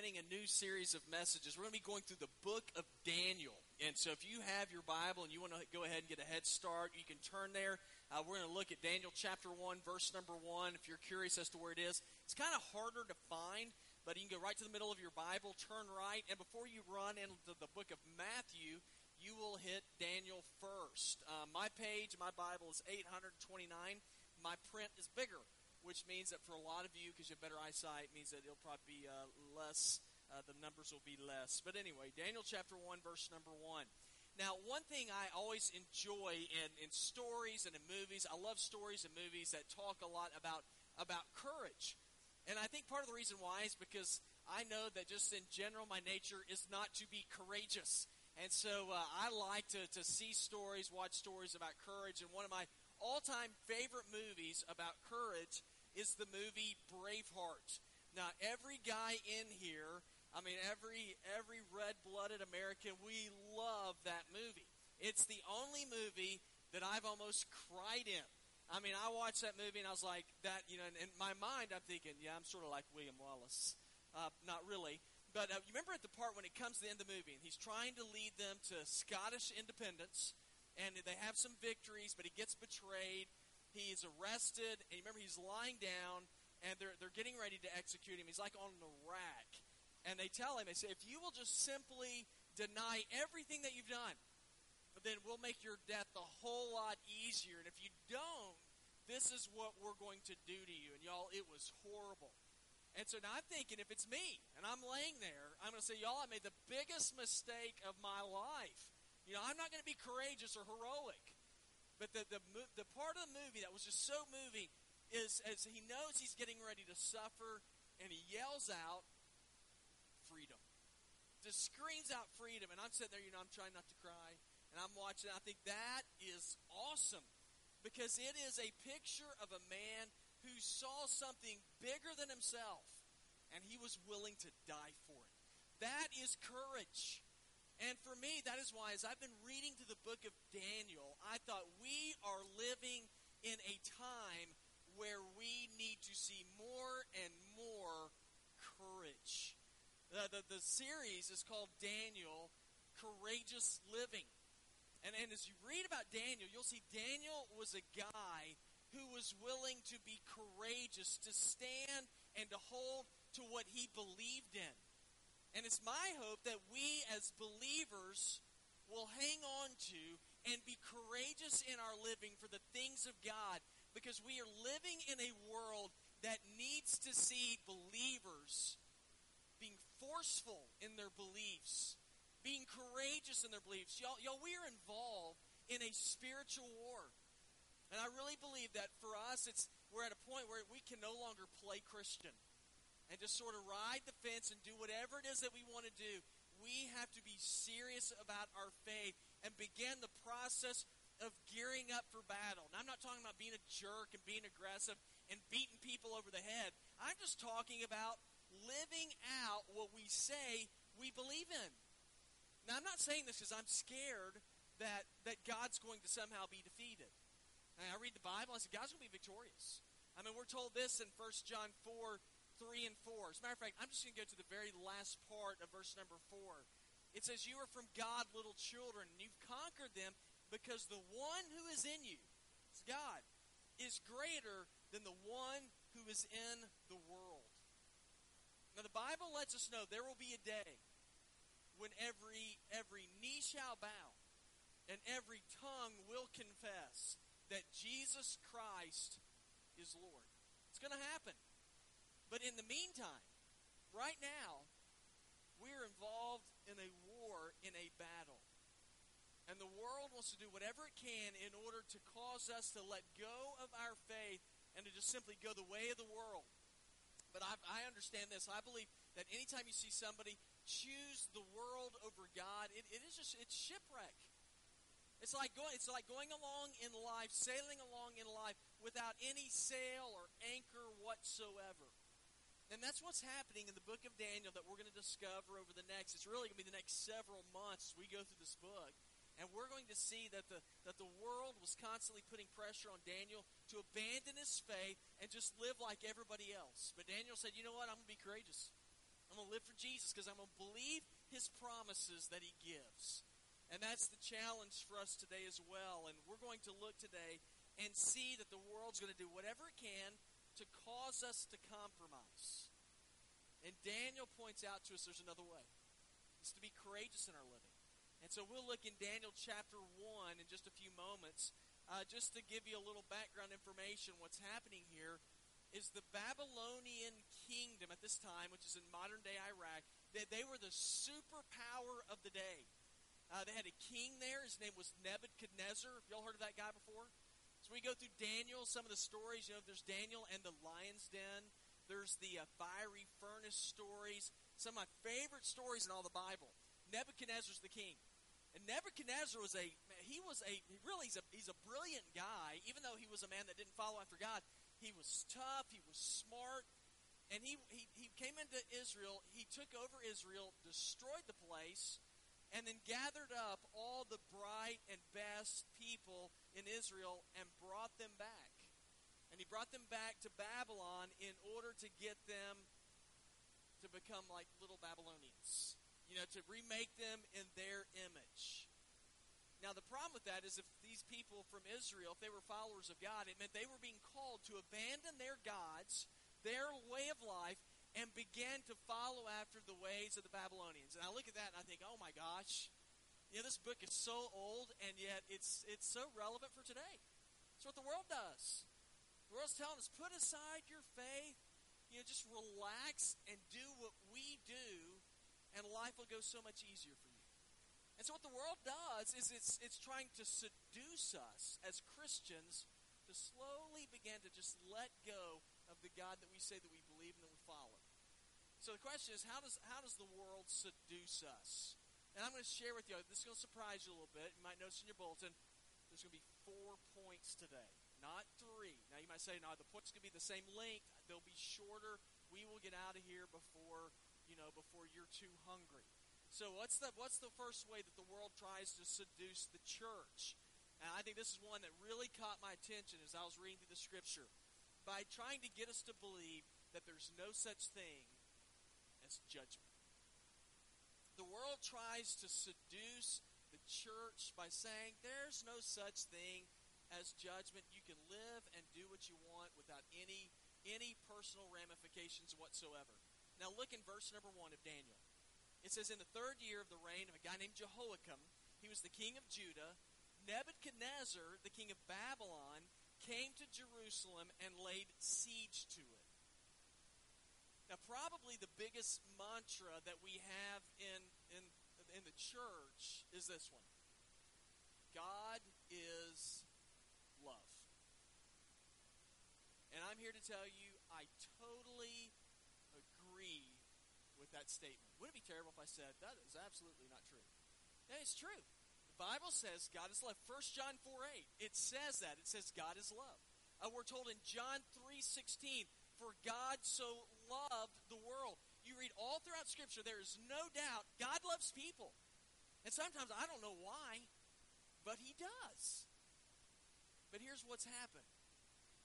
beginning a new series of messages. We're going to be going through the book of Daniel. And so if you have your Bible and you want to go ahead and get a head start, you can turn there. Uh, we're going to look at Daniel chapter 1, verse number 1. If you're curious as to where it is, it's kind of harder to find, but you can go right to the middle of your Bible, turn right, and before you run into the book of Matthew, you will hit Daniel first. Uh, my page, my Bible is 829. My print is bigger which means that for a lot of you, because you have better eyesight, means that it'll probably be uh, less, uh, the numbers will be less. But anyway, Daniel chapter 1, verse number 1. Now, one thing I always enjoy in, in stories and in movies, I love stories and movies that talk a lot about, about courage. And I think part of the reason why is because I know that just in general, my nature is not to be courageous. And so uh, I like to, to see stories, watch stories about courage. And one of my all time favorite movies about courage is the movie Braveheart. Now, every guy in here, I mean, every every red-blooded American, we love that movie. It's the only movie that I've almost cried in. I mean, I watched that movie and I was like, that, you know, in my mind, I'm thinking, yeah, I'm sort of like William Wallace. Uh, not really. But uh, you remember at the part when it comes to the end of the movie, and he's trying to lead them to Scottish independence, and they have some victories, but he gets betrayed, He's arrested, and remember, he's lying down, and they're, they're getting ready to execute him. He's like on the rack. And they tell him, they say, if you will just simply deny everything that you've done, then we'll make your death a whole lot easier. And if you don't, this is what we're going to do to you. And y'all, it was horrible. And so now I'm thinking, if it's me and I'm laying there, I'm going to say, y'all, I made the biggest mistake of my life. You know, I'm not going to be courageous or heroic. But the, the, the part of the movie that was just so moving is as he knows he's getting ready to suffer, and he yells out, freedom. Just screams out freedom. And I'm sitting there, you know, I'm trying not to cry. And I'm watching. I think that is awesome because it is a picture of a man who saw something bigger than himself and he was willing to die for it. That is courage. And for me, that is why, as I've been reading through the book of Daniel, I thought we are living in a time where we need to see more and more courage. The, the, the series is called Daniel Courageous Living. And, and as you read about Daniel, you'll see Daniel was a guy who was willing to be courageous, to stand and to hold to what he believed in. And it's my hope that we as believers will hang on to and be courageous in our living for the things of God because we are living in a world that needs to see believers being forceful in their beliefs, being courageous in their beliefs. Y'all, y'all, we are involved in a spiritual war. And I really believe that for us, it's we're at a point where we can no longer play Christian and just sort of ride the fence and do whatever it is that we want to do. We have to be serious about our faith and begin the process of gearing up for battle. Now, I'm not talking about being a jerk and being aggressive and beating people over the head. I'm just talking about living out what we say we believe in. Now, I'm not saying this because I'm scared that, that God's going to somehow be defeated. I read the Bible, I said, God's going to be victorious. I mean, we're told this in 1 John 4 3 and 4. As a matter of fact, I'm just going to go to the very last part of verse number 4. It says, You are from God, little children, and you've conquered them because the one who is in you, it's God, is greater than the one who is in the world. Now, the Bible lets us know there will be a day when every, every knee shall bow and every tongue will confess that Jesus Christ is Lord. It's going to happen. But in the meantime, right now, we're involved in a war, in a battle. And the world wants to do whatever it can in order to cause us to let go of our faith and to just simply go the way of the world. But I, I understand this. I believe that anytime you see somebody choose the world over God, it, it is just it's shipwreck. It's like going it's like going along in life, sailing along in life without any sail or anchor whatsoever. And that's what's happening in the book of Daniel that we're going to discover over the next. It's really going to be the next several months as we go through this book. And we're going to see that the, that the world was constantly putting pressure on Daniel to abandon his faith and just live like everybody else. But Daniel said, you know what? I'm going to be courageous. I'm going to live for Jesus because I'm going to believe his promises that he gives. And that's the challenge for us today as well. And we're going to look today and see that the world's going to do whatever it can to cause us to compromise. And Daniel points out to us there's another way. It's to be courageous in our living. And so we'll look in Daniel chapter 1 in just a few moments. Uh, just to give you a little background information, what's happening here is the Babylonian kingdom at this time, which is in modern day Iraq, they, they were the superpower of the day. Uh, they had a king there. His name was Nebuchadnezzar. Have y'all heard of that guy before? We go through Daniel, some of the stories. You know, there's Daniel and the lion's den. There's the uh, fiery furnace stories. Some of my favorite stories in all the Bible. Nebuchadnezzar's the king. And Nebuchadnezzar was a he was a really he's a he's a brilliant guy, even though he was a man that didn't follow after God. He was tough, he was smart, and he, he, he came into Israel, he took over Israel, destroyed the place, and then gathered up all the bright and best people in Israel and brought them back. And he brought them back to Babylon in order to get them to become like little Babylonians. You know, to remake them in their image. Now, the problem with that is if these people from Israel, if they were followers of God, it meant they were being called to abandon their gods, their way of life, and began to follow after the ways of the Babylonians. And I look at that and I think, oh my gosh, you know, this book is so old, and yet it's, it's so relevant for today. It's what the world does. The world's telling us, put aside your faith, you know, just relax and do what we do, and life will go so much easier for you. And so what the world does is it's, it's trying to seduce us as Christians to slowly begin to just let go of the God that we say that we believe in. So the question is, how does, how does the world seduce us? And I'm going to share with you, this is going to surprise you a little bit. You might notice in your bulletin, there's going to be four points today, not three. Now you might say, no, the points to be the same length. They'll be shorter. We will get out of here before, you know, before you're too hungry. So what's the what's the first way that the world tries to seduce the church? And I think this is one that really caught my attention as I was reading through the scripture by trying to get us to believe that there's no such thing as judgment. The world tries to seduce the church by saying there's no such thing as judgment. You can live and do what you want without any any personal ramifications whatsoever. Now look in verse number 1 of Daniel. It says, In the third year of the reign of a guy named Jehoiakim, he was the king of Judah, Nebuchadnezzar, the king of Babylon, came to Jerusalem and laid siege to it. Now, probably the biggest mantra that we have in, in, in the church is this one God is love. And I'm here to tell you, I totally agree with that statement. Wouldn't it be terrible if I said that is absolutely not true? That is true. The Bible says God is love. 1 John 4 8. It says that. It says God is love. Uh, we're told in John 3 16, for God so loved the world. You read all throughout Scripture, there is no doubt God loves people. And sometimes I don't know why, but He does. But here's what's happened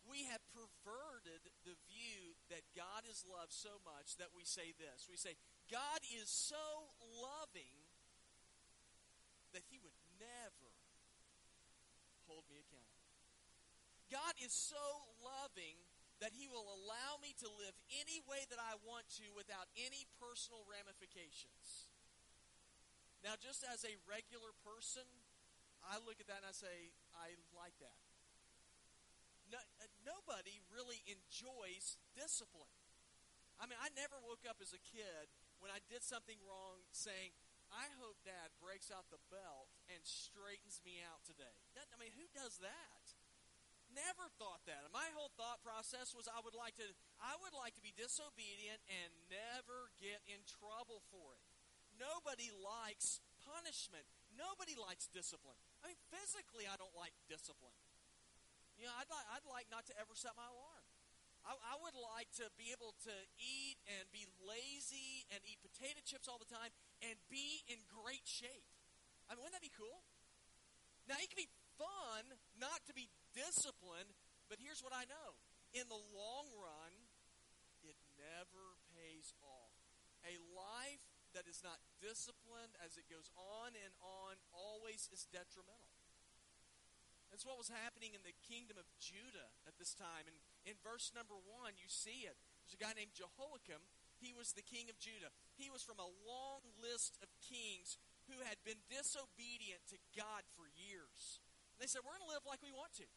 we have perverted the view that God is loved so much that we say this. We say, God is so loving that he would never hold me accountable. God is so loving that he will allow me to live any way that I want to without any personal ramifications. Now, just as a regular person, I look at that and I say, I like that no, uh, nobody really enjoys discipline. I mean, I never woke up as a kid when I did something wrong saying, I hope dad breaks out the belt and straightens me out today. That, I mean, who does that? Never thought that. My whole thought process was I would like to I would like to be disobedient and never get in trouble for it. Nobody likes punishment. Nobody likes discipline. I mean, physically I don't like discipline. You know, I'd like, I'd like not to ever set my alarm. I, I would like to be able to eat and be lazy and eat potato chips all the time and be in great shape. I mean, wouldn't that be cool? Now, it can be fun not to be disciplined, but here's what I know. In the long run, it never pays off. a life that is not disciplined as it goes on and on always is detrimental. That's what was happening in the kingdom of Judah at this time. And in verse number one, you see it. There's a guy named Jehoiakim. He was the king of Judah. He was from a long list of kings who had been disobedient to God for years. And they said, We're going to live like we want to.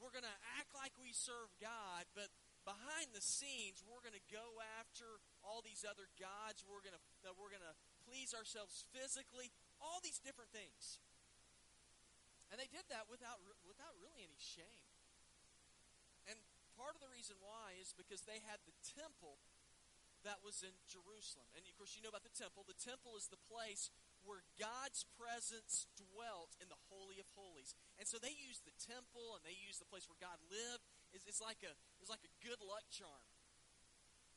We're going to act like we serve God, but behind the scenes, we're going to go after all these other gods. We're going to we're going to please ourselves physically. All these different things. And they did that without, without really any shame. And part of the reason why is because they had the temple that was in Jerusalem. And of course, you know about the temple. The temple is the place where God's presence dwelt in the Holy of Holies. And so they used the temple and they used the place where God lived. It's, it's like a it's like a good luck charm.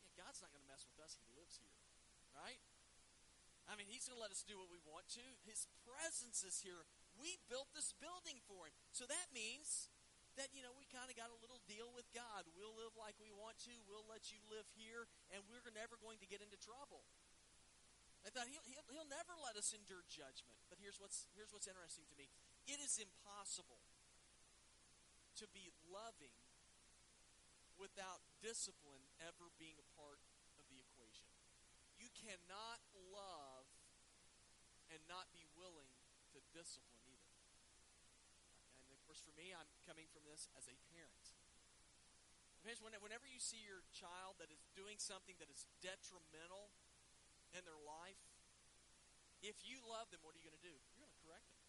Yeah, God's not going to mess with us. He lives here, right? I mean, He's going to let us do what we want to. His presence is here. We built this building for him. So that means that, you know, we kind of got a little deal with God. We'll live like we want to. We'll let you live here, and we're never going to get into trouble. He'll, he'll, he'll never let us endure judgment. But here's what's, here's what's interesting to me it is impossible to be loving without discipline ever being a part of the equation. You cannot love and not be willing to discipline either. And of course, for me, I'm coming from this as a parent. Whenever you see your child that is doing something that is detrimental in their life, if you love them, what are you going to do? You're going to correct them.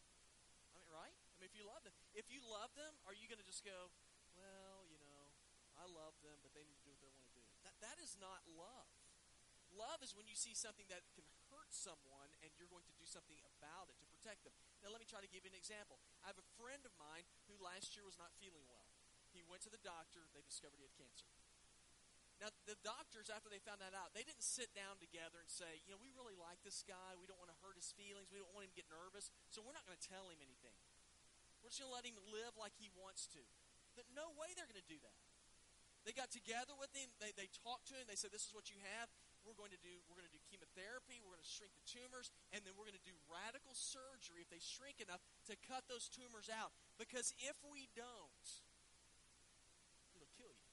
I mean, right? I mean, if you love them, if you love them, are you going to just go, well, you know, I love them, but they need to do what they want to do? That that is not love. Love is when you see something that can hurt someone and you're going to do something about it to protect them. Now, let me try to give you an example. I have a friend of mine who last year was not feeling well. He went to the doctor, they discovered he had cancer. Now, the doctors, after they found that out, they didn't sit down together and say, you know, we really like this guy. We don't want to hurt his feelings. We don't want him to get nervous. So we're not going to tell him anything. We're just going to let him live like he wants to. But no way they're going to do that. They got together with him. They, they talked to him. They said, this is what you have we're going to do we're going to do chemotherapy, we're going to shrink the tumors, and then we're going to do radical surgery if they shrink enough to cut those tumors out. Because if we don't, it'll kill you.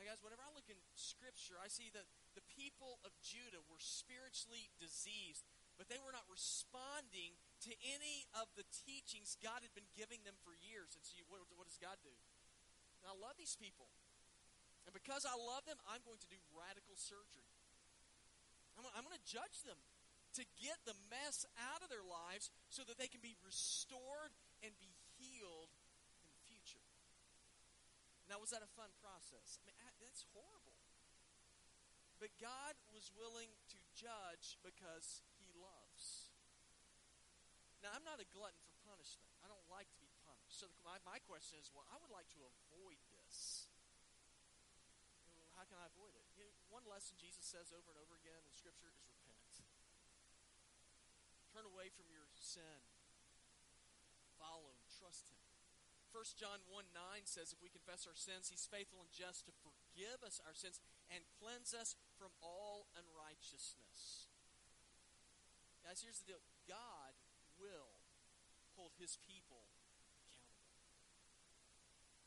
Now, guys, whenever I in Scripture, I see that the people of Judah were spiritually diseased, but they were not responding to any of the teachings God had been giving them for years. And so, what, what does God do? And I love these people. And because I love them, I'm going to do radical surgery. I'm, I'm going to judge them to get the mess out of their lives so that they can be restored and be healed. Now, was that a fun process? I mean, that's horrible. But God was willing to judge because he loves. Now, I'm not a glutton for punishment. I don't like to be punished. So my, my question is, well, I would like to avoid this How can I avoid it? You know, one lesson Jesus says over and over again in Scripture is repent. Turn away from your sin. Follow trust Him. 1 John 1 9 says, If we confess our sins, He's faithful and just to forgive us our sins and cleanse us from all unrighteousness. Guys, here's the deal God will hold His people accountable.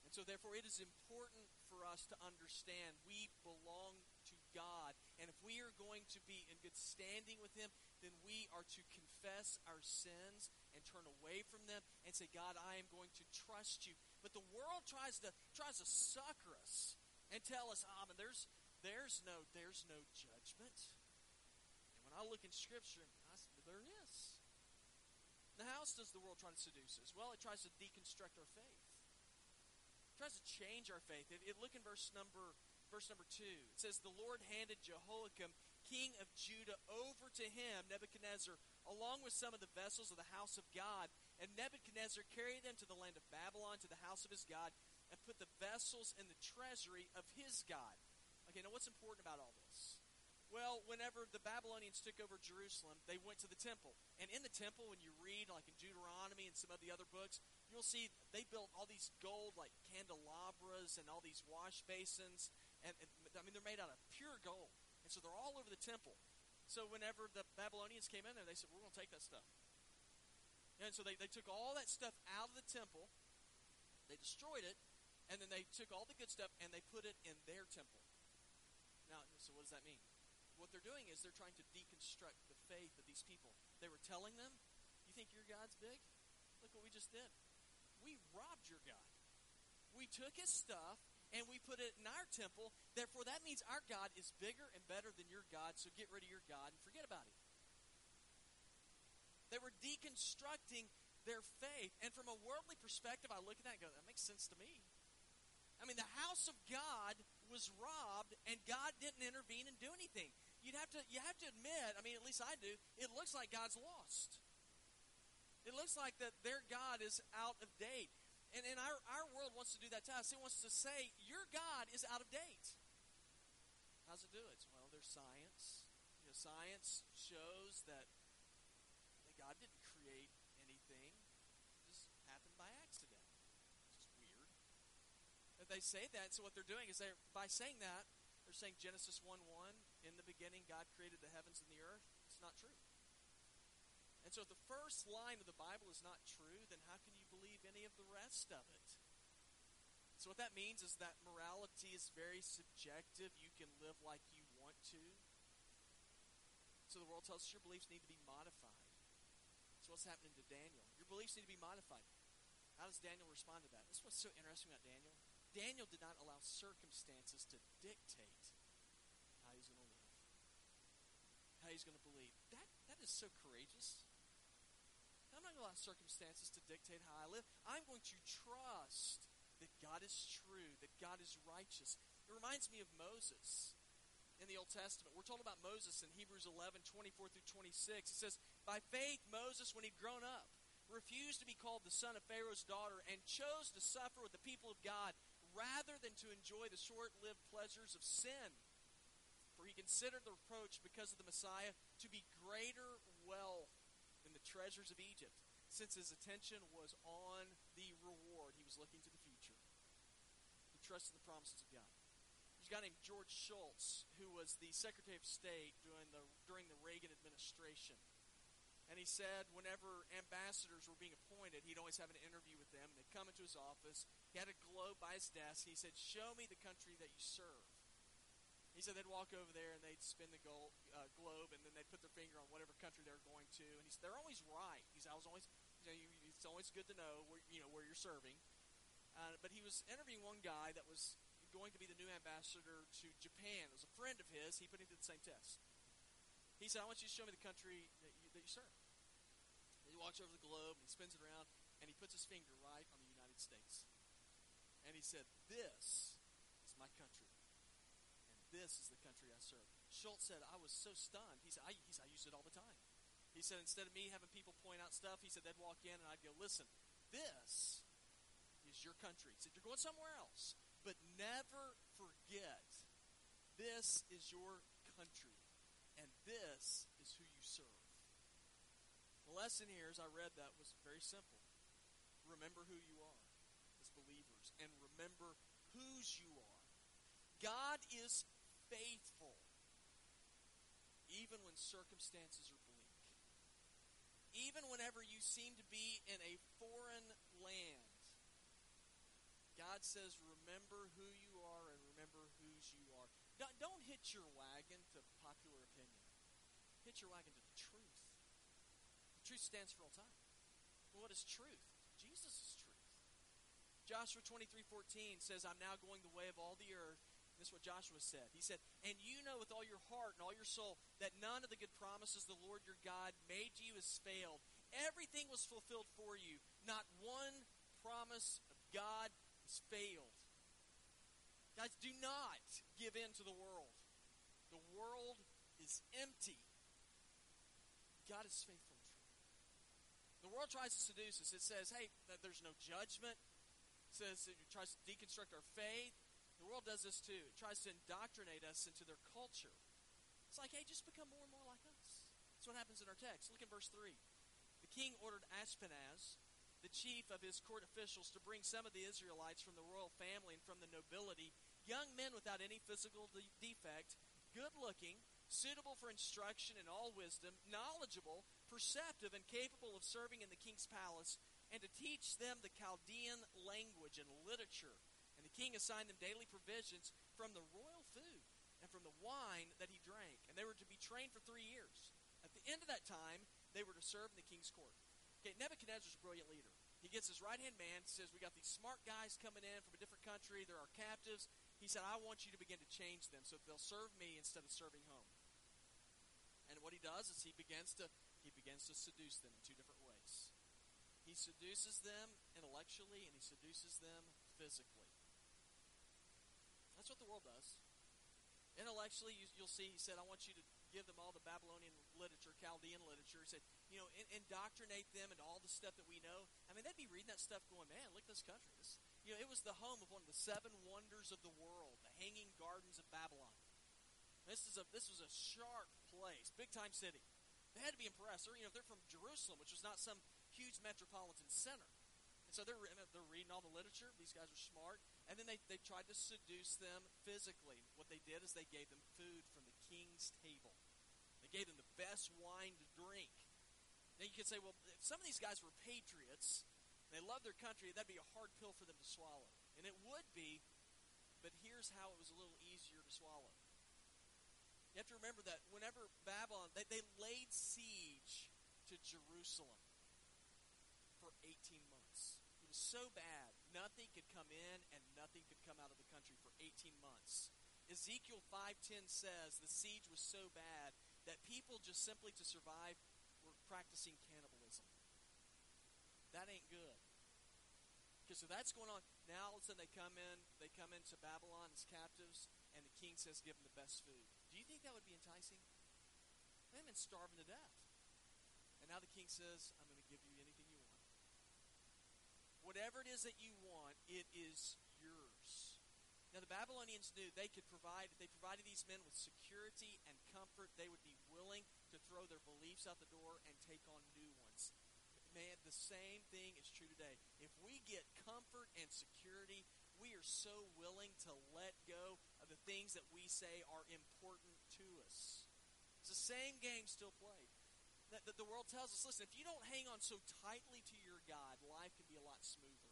And so, therefore, it is important for us to understand we belong to God. And if we are going to be in good standing with Him, then we are to confess our sins and turn away from them and say, God, I am going to trust you. But the world tries to tries to sucker us and tell us, ah, but there's there's no there's no judgment. And when I look in Scripture, I, there is. Now, how else does the world try to seduce us? Well, it tries to deconstruct our faith tries to change our faith. It, it, look in verse number verse number two. It says, "The Lord handed Jehoiakim, king of Judah, over to him, Nebuchadnezzar, along with some of the vessels of the house of God. And Nebuchadnezzar carried them to the land of Babylon, to the house of his God, and put the vessels in the treasury of his God." Okay, now what's important about all this? Well, whenever the Babylonians took over Jerusalem, they went to the temple. And in the temple, when you read, like in Deuteronomy and some of the other books, you'll see they built all these gold, like candelabras, and all these wash basins and, and I mean they're made out of pure gold, and so they're all over the temple. So whenever the Babylonians came in there, they said, "We're going to take that stuff." And so they, they took all that stuff out of the temple, they destroyed it, and then they took all the good stuff and they put it in their temple. Now, so what does that mean? What they're doing is they're trying to deconstruct the faith of these people. They were telling them, "You think your God's big? Look what we just did. We robbed your God. We took his stuff and we put it in our temple. Therefore, that means our God is bigger and better than your God. So get rid of your God and forget about it." They were deconstructing their faith. And from a worldly perspective, I look at that and go, that makes sense to me. I mean, the house of God was robbed, and God didn't intervene and do anything. You'd have to, you have to admit, I mean, at least I do, it looks like God's lost. It looks like that their God is out of date. And, and our, our world wants to do that to us. It wants to say, your God is out of date. How's it do it? Well, there's science. You know, science shows that God didn't create anything. It just happened by accident. It's just weird. But they say that, so what they're doing is they're by saying that, they're saying Genesis 1 1, in the beginning God created the heavens and the earth. It's not true. And so if the first line of the Bible is not true, then how can you believe any of the rest of it? So what that means is that morality is very subjective. You can live like you want to. So the world tells us your beliefs need to be modified So what's happening to Daniel. Your beliefs need to be modified. How does Daniel respond to that? This is what's so interesting about Daniel. Daniel did not allow circumstances to dictate how he's going to live, how he's going to believe. That, that is so courageous. I'm not going to allow circumstances to dictate how I live. I'm going to trust that God is true, that God is righteous. It reminds me of Moses in the Old Testament. We're told about Moses in Hebrews 11, 24 through 26. It says, By faith, Moses, when he'd grown up, refused to be called the son of Pharaoh's daughter and chose to suffer with the people of God rather than to enjoy the short lived pleasures of sin. For he considered the reproach because of the Messiah to be greater wealth treasures of Egypt, since his attention was on the reward. He was looking to the future. He trusted the promises of God There's a guy named George Shultz, who was the Secretary of State during the, during the Reagan administration. And he said whenever ambassadors were being appointed, he'd always have an interview with them. They'd come into his office. He had a globe by his desk. He said, Show me the country that you serve. He said they'd walk over there and they'd spin the gold, uh, globe and then they'd put their finger on whatever country they were going to. And he said, They're always right. He said, I was always, you know, it's always good to know where, you know, where you're serving. Uh, but he was interviewing one guy that was going to be the new ambassador to Japan. It was a friend of his. He put him through the same test. He said, I want you to show me the country that you, that you serve. And he walks over the globe, and he spins it around, and he puts his finger right on the United States. And he said, This is my country. This is the country I serve. Shultz said, I was so stunned. He said, I, he said, I use it all the time. He said, instead of me having people point out stuff, he said, they'd walk in and I'd go, listen, this is your country. He said, you're going somewhere else. But never forget this is your country, and this is who you serve. The lesson here, as I read that, was very simple. Remember who you are as believers, and remember whose you are. God is faithful, even when circumstances are bleak. Even whenever you seem to be in a foreign land, God says, remember who you are and remember whose you are. Don't hit your wagon to popular opinion. Hit your wagon to the truth. The truth stands for all time. What is truth? Jesus is truth. Joshua 23 14 says, I'm now going the way of all the earth. This is what Joshua said. He said, And you know with all your heart and all your soul that none of the good promises the Lord your God made you has failed. Everything was fulfilled for you. Not one promise of God has failed. Guys, do not give in to the world. The world is empty. God is faithful. The world tries to seduce us. It says, hey, that there's no judgment. It says it tries to deconstruct our faith. The world does this too. It tries to indoctrinate us into their culture. It's like, hey, just become more and more like us. That's what happens in our text. Look in verse 3. The king ordered Ashpenaz, the chief of his court officials to bring some of the Israelites from the royal family and from the nobility young men without any physical de- defect, good looking, suitable for instruction in all wisdom, knowledgeable, perceptive, and capable of serving in the king's palace, and to teach them the Chaldean language and literature. The king assigned them daily provisions from the royal food and from the wine that he drank. And they were to be trained for three years. At the end of that time, they were to serve in the king's court. Okay, Nebuchadnezzar's a brilliant leader. He gets his right hand man, says, We got these smart guys coming in from a different country. They're our captives. He said, I want you to begin to change them so they'll serve me instead of serving home. And what he does is he begins to he begins to seduce them in two different ways. He seduces them intellectually and he seduces them physically. That's what the world does. Intellectually, you, will see, he said, I want you to give them all the Babylonian literature, Chaldean literature. He said, you know, in, indoctrinate them into all the stuff that we know. I mean, they'd be reading that stuff going, man, look at this country. This, you know, it was the home of one of the seven wonders of the world, the Hanging Gardens of Babylon. This is a this was a sharp place, big time city. They had to be impressed. They're, you know, they're from Jerusalem, which was not some huge metropolitan center. And so they're, they're reading all the literature. These guys are smart. And then they, they tried to seduce them physically. What they did is they gave them food from the king's table. They gave them the best wine to drink. Now you could say, well, if some of these guys were patriots, they loved their country, that'd be a hard pill for them to swallow. And it would be, but here's how it was a little easier to swallow. You have to remember that whenever Babylon, they, they laid siege to Jerusalem for 18 months. It was so bad, nothing could come in and nothing could come out of the country for 18 months. Ezekiel 5:10 says the siege was so bad that people just simply to survive were practicing cannibalism. That ain't good. Because so that's going on. Now all of a sudden they come in, they come into Babylon as captives, and the king says, give them the best food. Do you think that would be enticing? They've been starving to death. And now the king says, I'm going to give you anything you want. Whatever it is that you want, it is yours. Now, the Babylonians knew they could provide, if they provided these men with security and comfort, they would be willing to throw their beliefs out the door and take on new ones. Man, the same thing is true today. If we get comfort and security, we are so willing to let go of the things that we say are important to us. It's the same game still played. That, that the world tells us, listen, if you don't hang on so tightly to your God, life can be a lot smoother.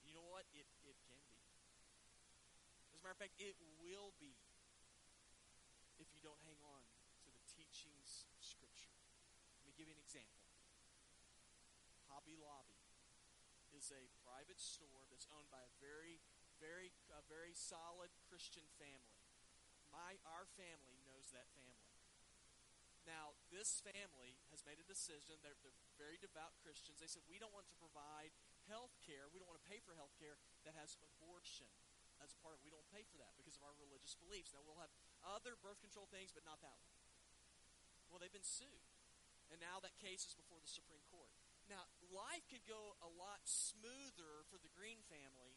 You know what? It, it can be. As a matter of fact, it will be if you don't hang on to the teachings of Scripture. Let me give you an example. Hobby Lobby is a private store that's owned by a very, very, a very solid Christian family. My, our family knows that family. Now, this family has made a decision. They're, they're very devout Christians. They said, we don't want to provide health care. We don't want to pay for health care that has abortion as a part of it. We don't pay for that because of our religious beliefs. Now, we'll have other birth control things, but not that one. Well, they've been sued. And now that case is before the Supreme Court. Now, life could go a lot smoother for the Green family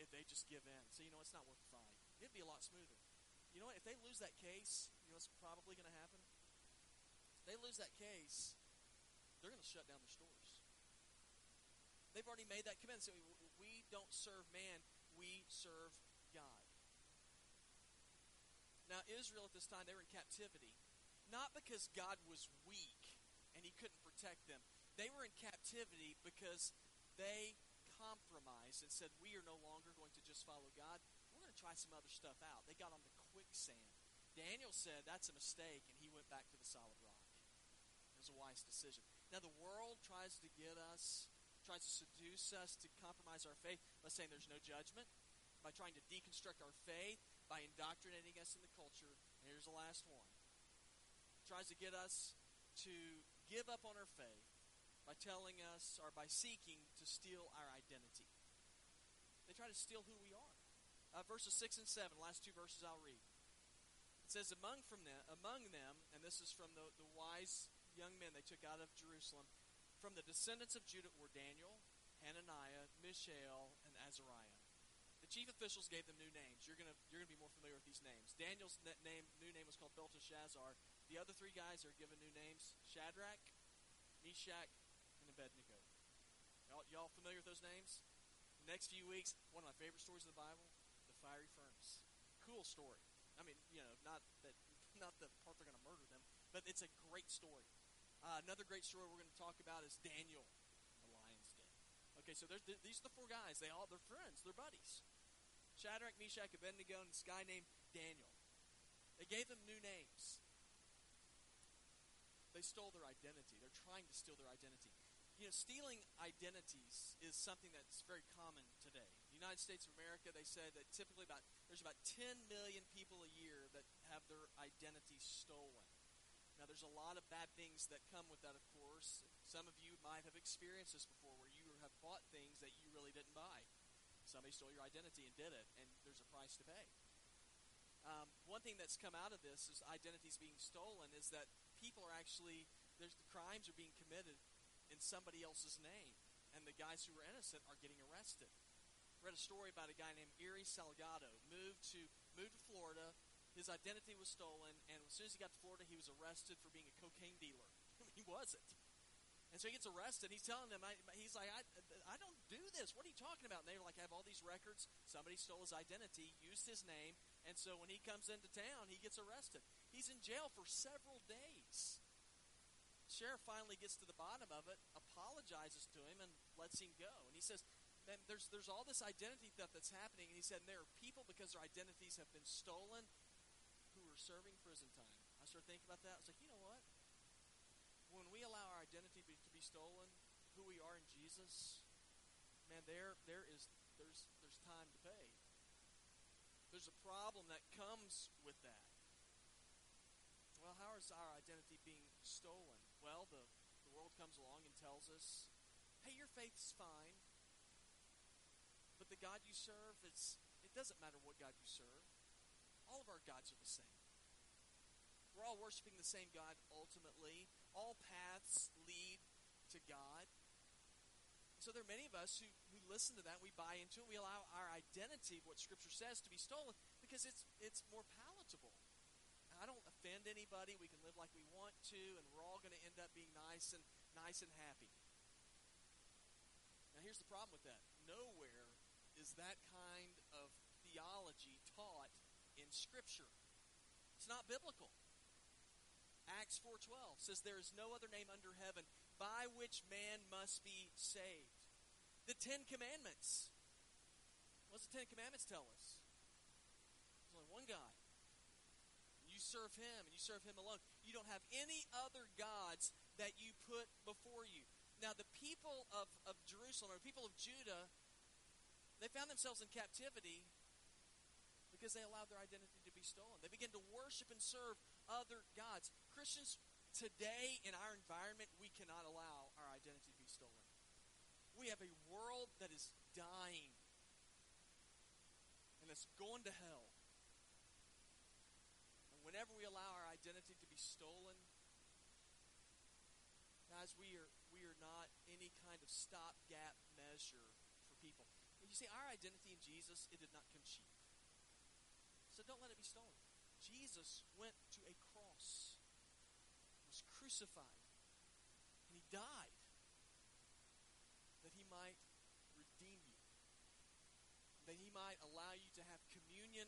if they just give in. So, you know, it's not worth the fight. It'd be a lot smoother. You know what? If they lose that case, you know what's probably going to happen? They lose that case, they're going to shut down their stores. They've already made that commitment. So we don't serve man, we serve God. Now, Israel at this time, they were in captivity. Not because God was weak and he couldn't protect them. They were in captivity because they compromised and said, We are no longer going to just follow God. We're going to try some other stuff out. They got on the quicksand. Daniel said that's a mistake, and he went back to the solid rock. Was a wise decision. Now, the world tries to get us, tries to seduce us to compromise our faith by saying there's no judgment, by trying to deconstruct our faith, by indoctrinating us in the culture. And here's the last one. Tries to get us to give up on our faith by telling us or by seeking to steal our identity. They try to steal who we are. Uh, verses 6 and 7, last two verses I'll read. It says, Among, from them, among them, and this is from the, the wise young men they took out of Jerusalem, from the descendants of Judah were Daniel, Hananiah, Mishael, and Azariah. The chief officials gave them new names. You're going you're gonna be more familiar with these names. Daniel's name, new name was called Belteshazzar. The other three guys are given new names Shadrach, Meshach, and Abednego. Y'all, y'all familiar with those names? The next few weeks, one of my favorite stories in the Bible the fiery furnace. Cool story. I mean, you know, not that, not the part they're going to murder them, but it's a great story. Uh, another great story we're going to talk about is Daniel, the lion's den. Okay, so these are the four guys. They all they're friends. They're buddies. Shadrach, Meshach, Abednego, and this guy named Daniel. They gave them new names. They stole their identity. They're trying to steal their identity. You know, stealing identities is something that's very common today. The United States of America, they say that typically about there's about 10 million people a year that have their identity stolen. Now, there's a lot of bad things that come with that, of course. Some of you might have experienced this before where you have bought things that you really didn't buy. Somebody stole your identity and did it, and there's a price to pay. Um, one thing that's come out of this is identities being stolen is that people are actually there's the crimes are being committed in somebody else's name, and the guys who were innocent are getting arrested. Read a story about a guy named Erie Salgado moved to moved to Florida his identity was stolen, and as soon as he got to Florida, he was arrested for being a cocaine dealer. he wasn't. And so he gets arrested. He's telling them, I, he's like, I, I don't do this. What are you talking about? And they're like, I have all these records. Somebody stole his identity, used his name, and so when he comes into town, he gets arrested. He's in jail for several days. Sheriff finally gets to the bottom of it, apologizes to him, and lets him go. And he says, there's there's all this identity theft that's happening, and he said, and there are people because their identities have been stolen serving prison time. I started thinking about that. I was like, you know what? When we allow our identity be, to be stolen, who we are in Jesus, man, there there is there's there's time to pay. There's a problem that comes with that. Well, how is our identity being stolen? Well, the, the world comes along and tells us, hey, your faith's fine. But the God you serve, it's it doesn't matter what God you serve. All of our gods are the same. We're all worshiping the same God ultimately. All paths lead to God. So there are many of us who, who listen to that, we buy into it, we allow our identity, what Scripture says, to be stolen because it's it's more palatable. I don't offend anybody. We can live like we want to, and we're all going to end up being nice and nice and happy. Now, here's the problem with that. Nowhere is that kind of theology taught in Scripture. It's not biblical. Acts 4:12 says there is no other name under heaven by which man must be saved. The 10 commandments. What's the 10 commandments tell us? There's only one God. You serve him and you serve him alone. You don't have any other gods that you put before you. Now the people of, of Jerusalem or the people of Judah, they found themselves in captivity because they allowed their identity be stolen. They begin to worship and serve other gods. Christians, today in our environment, we cannot allow our identity to be stolen. We have a world that is dying and it's going to hell. And whenever we allow our identity to be stolen, guys, we are we are not any kind of stopgap measure for people. You see, our identity in Jesus, it did not come cheap. Don't let it be stolen. Jesus went to a cross, was crucified, and he died that he might redeem you, that he might allow you to have communion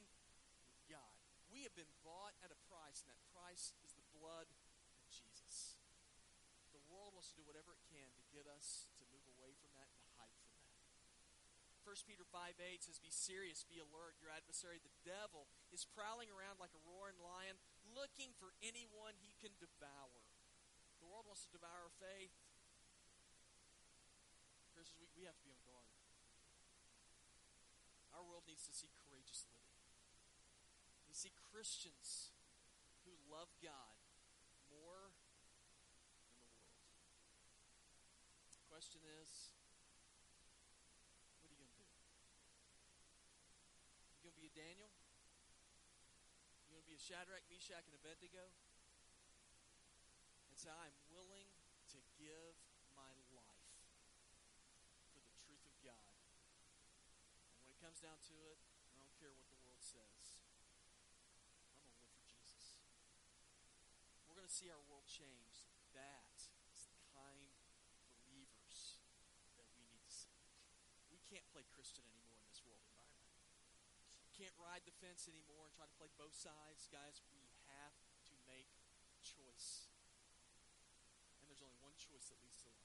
with God. We have been bought at a price, and that price is the blood of Jesus. The world wants to do whatever it can to get us to move away from that 1 Peter 5 8 says, Be serious, be alert. Your adversary, the devil, is prowling around like a roaring lion, looking for anyone he can devour. The world wants to devour our faith. Christians, we, we have to be on guard. Our world needs to see courageous living. We see Christians who love God more than the world. The question is, Daniel? You want to be a Shadrach, Meshach, and Abednego? And say, I'm willing to give my life for the truth of God. And when it comes down to it, I don't care what the world says. I'm going to live for Jesus. We're going to see our world change. That is the kind of believers that we need to see. We can't play Christian anymore in this world environment can't can't ride the fence anymore and try to play both sides. Guys, we have to make choice. And there's only one choice that leads to life.